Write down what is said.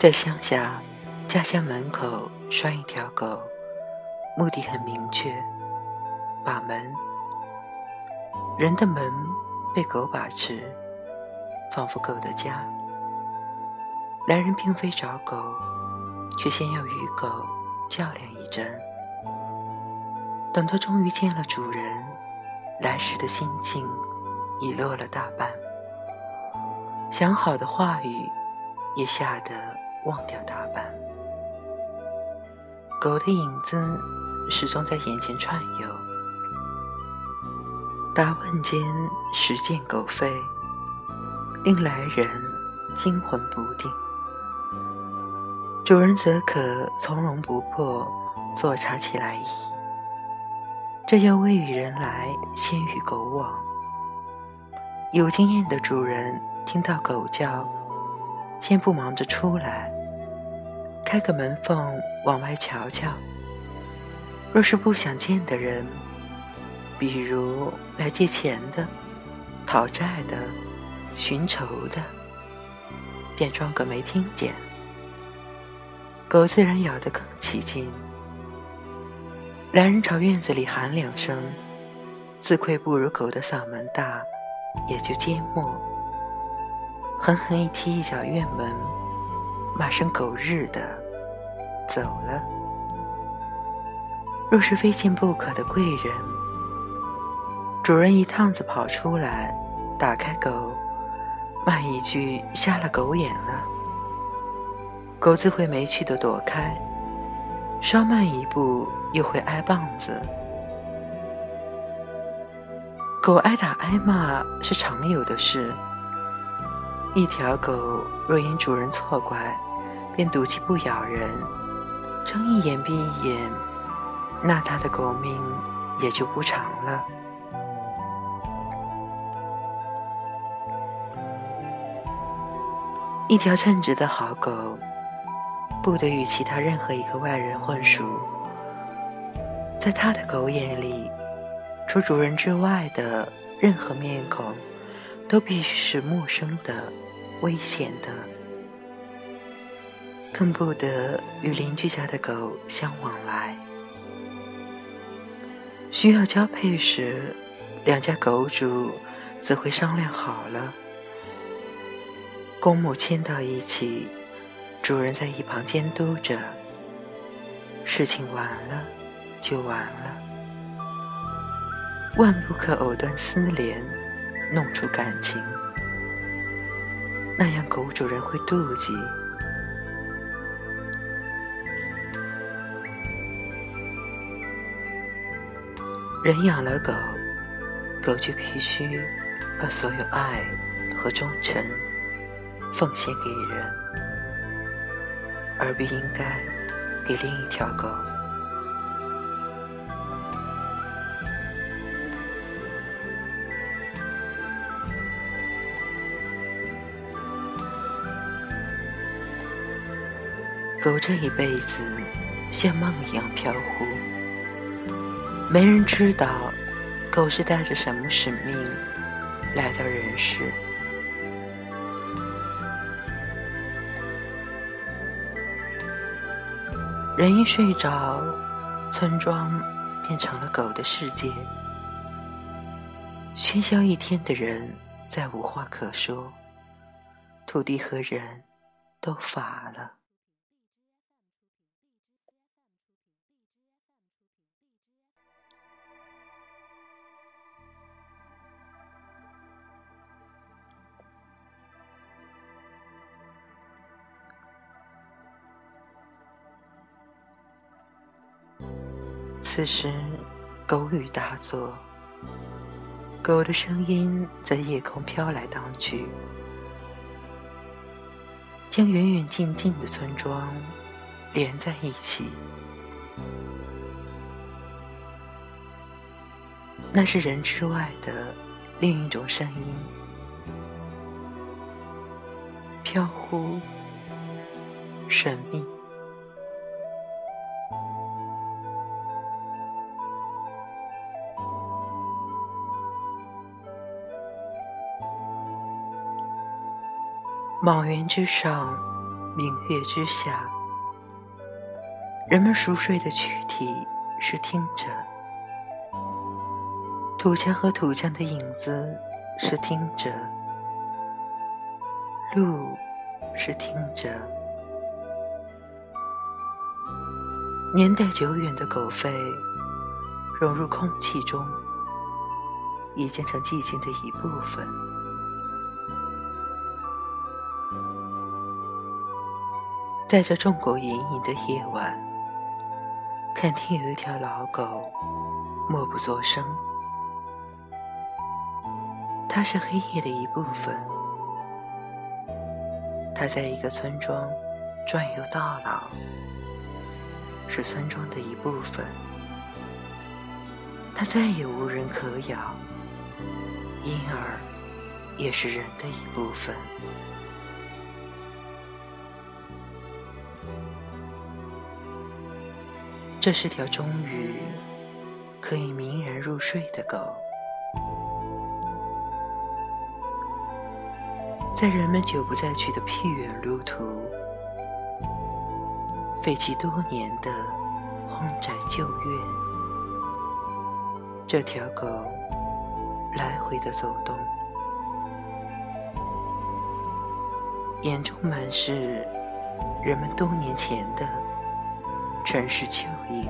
在乡下，家乡门口拴一条狗，目的很明确：把门。人的门被狗把持，仿佛狗的家。来人并非找狗，却先要与狗较量一阵。等到终于见了主人，来时的心境已落了大半，想好的话语也吓得忘掉打扮。狗的影子始终在眼前串游，答问间时见狗吠，令来人惊魂不定。主人则可从容不迫，坐茶起来矣。这叫未与人来，先与狗往。有经验的主人听到狗叫，先不忙着出来，开个门缝往外瞧瞧。若是不想见的人，比如来借钱的、讨债的、寻仇的，便装个没听见，狗自然咬得更起劲。来人朝院子里喊两声，自愧不如狗的嗓门大，也就缄默。狠狠一踢一脚院门，骂声狗日的，走了。若是非见不可的贵人，主人一趟子跑出来，打开狗，骂一句瞎了狗眼了，狗自会没趣的躲开。稍慢一步，又会挨棒子。狗挨打挨骂是常有的事。一条狗若因主人错怪，便赌气不咬人，睁一眼闭一眼，那它的狗命也就不长了。一条称职的好狗。不得与其他任何一个外人混熟，在他的狗眼里，除主人之外的任何面孔，都必须是陌生的、危险的，更不得与邻居家的狗相往来。需要交配时，两家狗主则会商量好了，公母牵到一起。主人在一旁监督着，事情完了就完了，万不可藕断丝连，弄出感情，那样狗主人会妒忌。人养了狗，狗就必须把所有爱和忠诚奉献给人。而不应该给另一条狗。狗这一辈子像梦一样飘忽，没人知道狗是带着什么使命来到人世。人一睡着，村庄变成了狗的世界。喧嚣一天的人再无话可说，土地和人都乏了。此时，狗语大作，狗的声音在夜空飘来荡去，将远远近近的村庄连在一起。那是人之外的另一种声音，飘忽神秘。莽原之上，明月之下，人们熟睡的躯体是听着；土墙和土墙的影子是听着；路是听着；年代久远的狗吠融入空气中，已变成寂静的一部分。在这众狗隐隐的夜晚，肯定有一条老狗默不作声。它是黑夜的一部分，它在一个村庄转悠到老，是村庄的一部分。它再也无人可咬，因而也是人的一部分。这是条终于可以明然入睡的狗，在人们久不再去的僻远路途，废弃多年的荒宅旧院，这条狗来回的走动，眼中满是人们多年前的。春是秋意。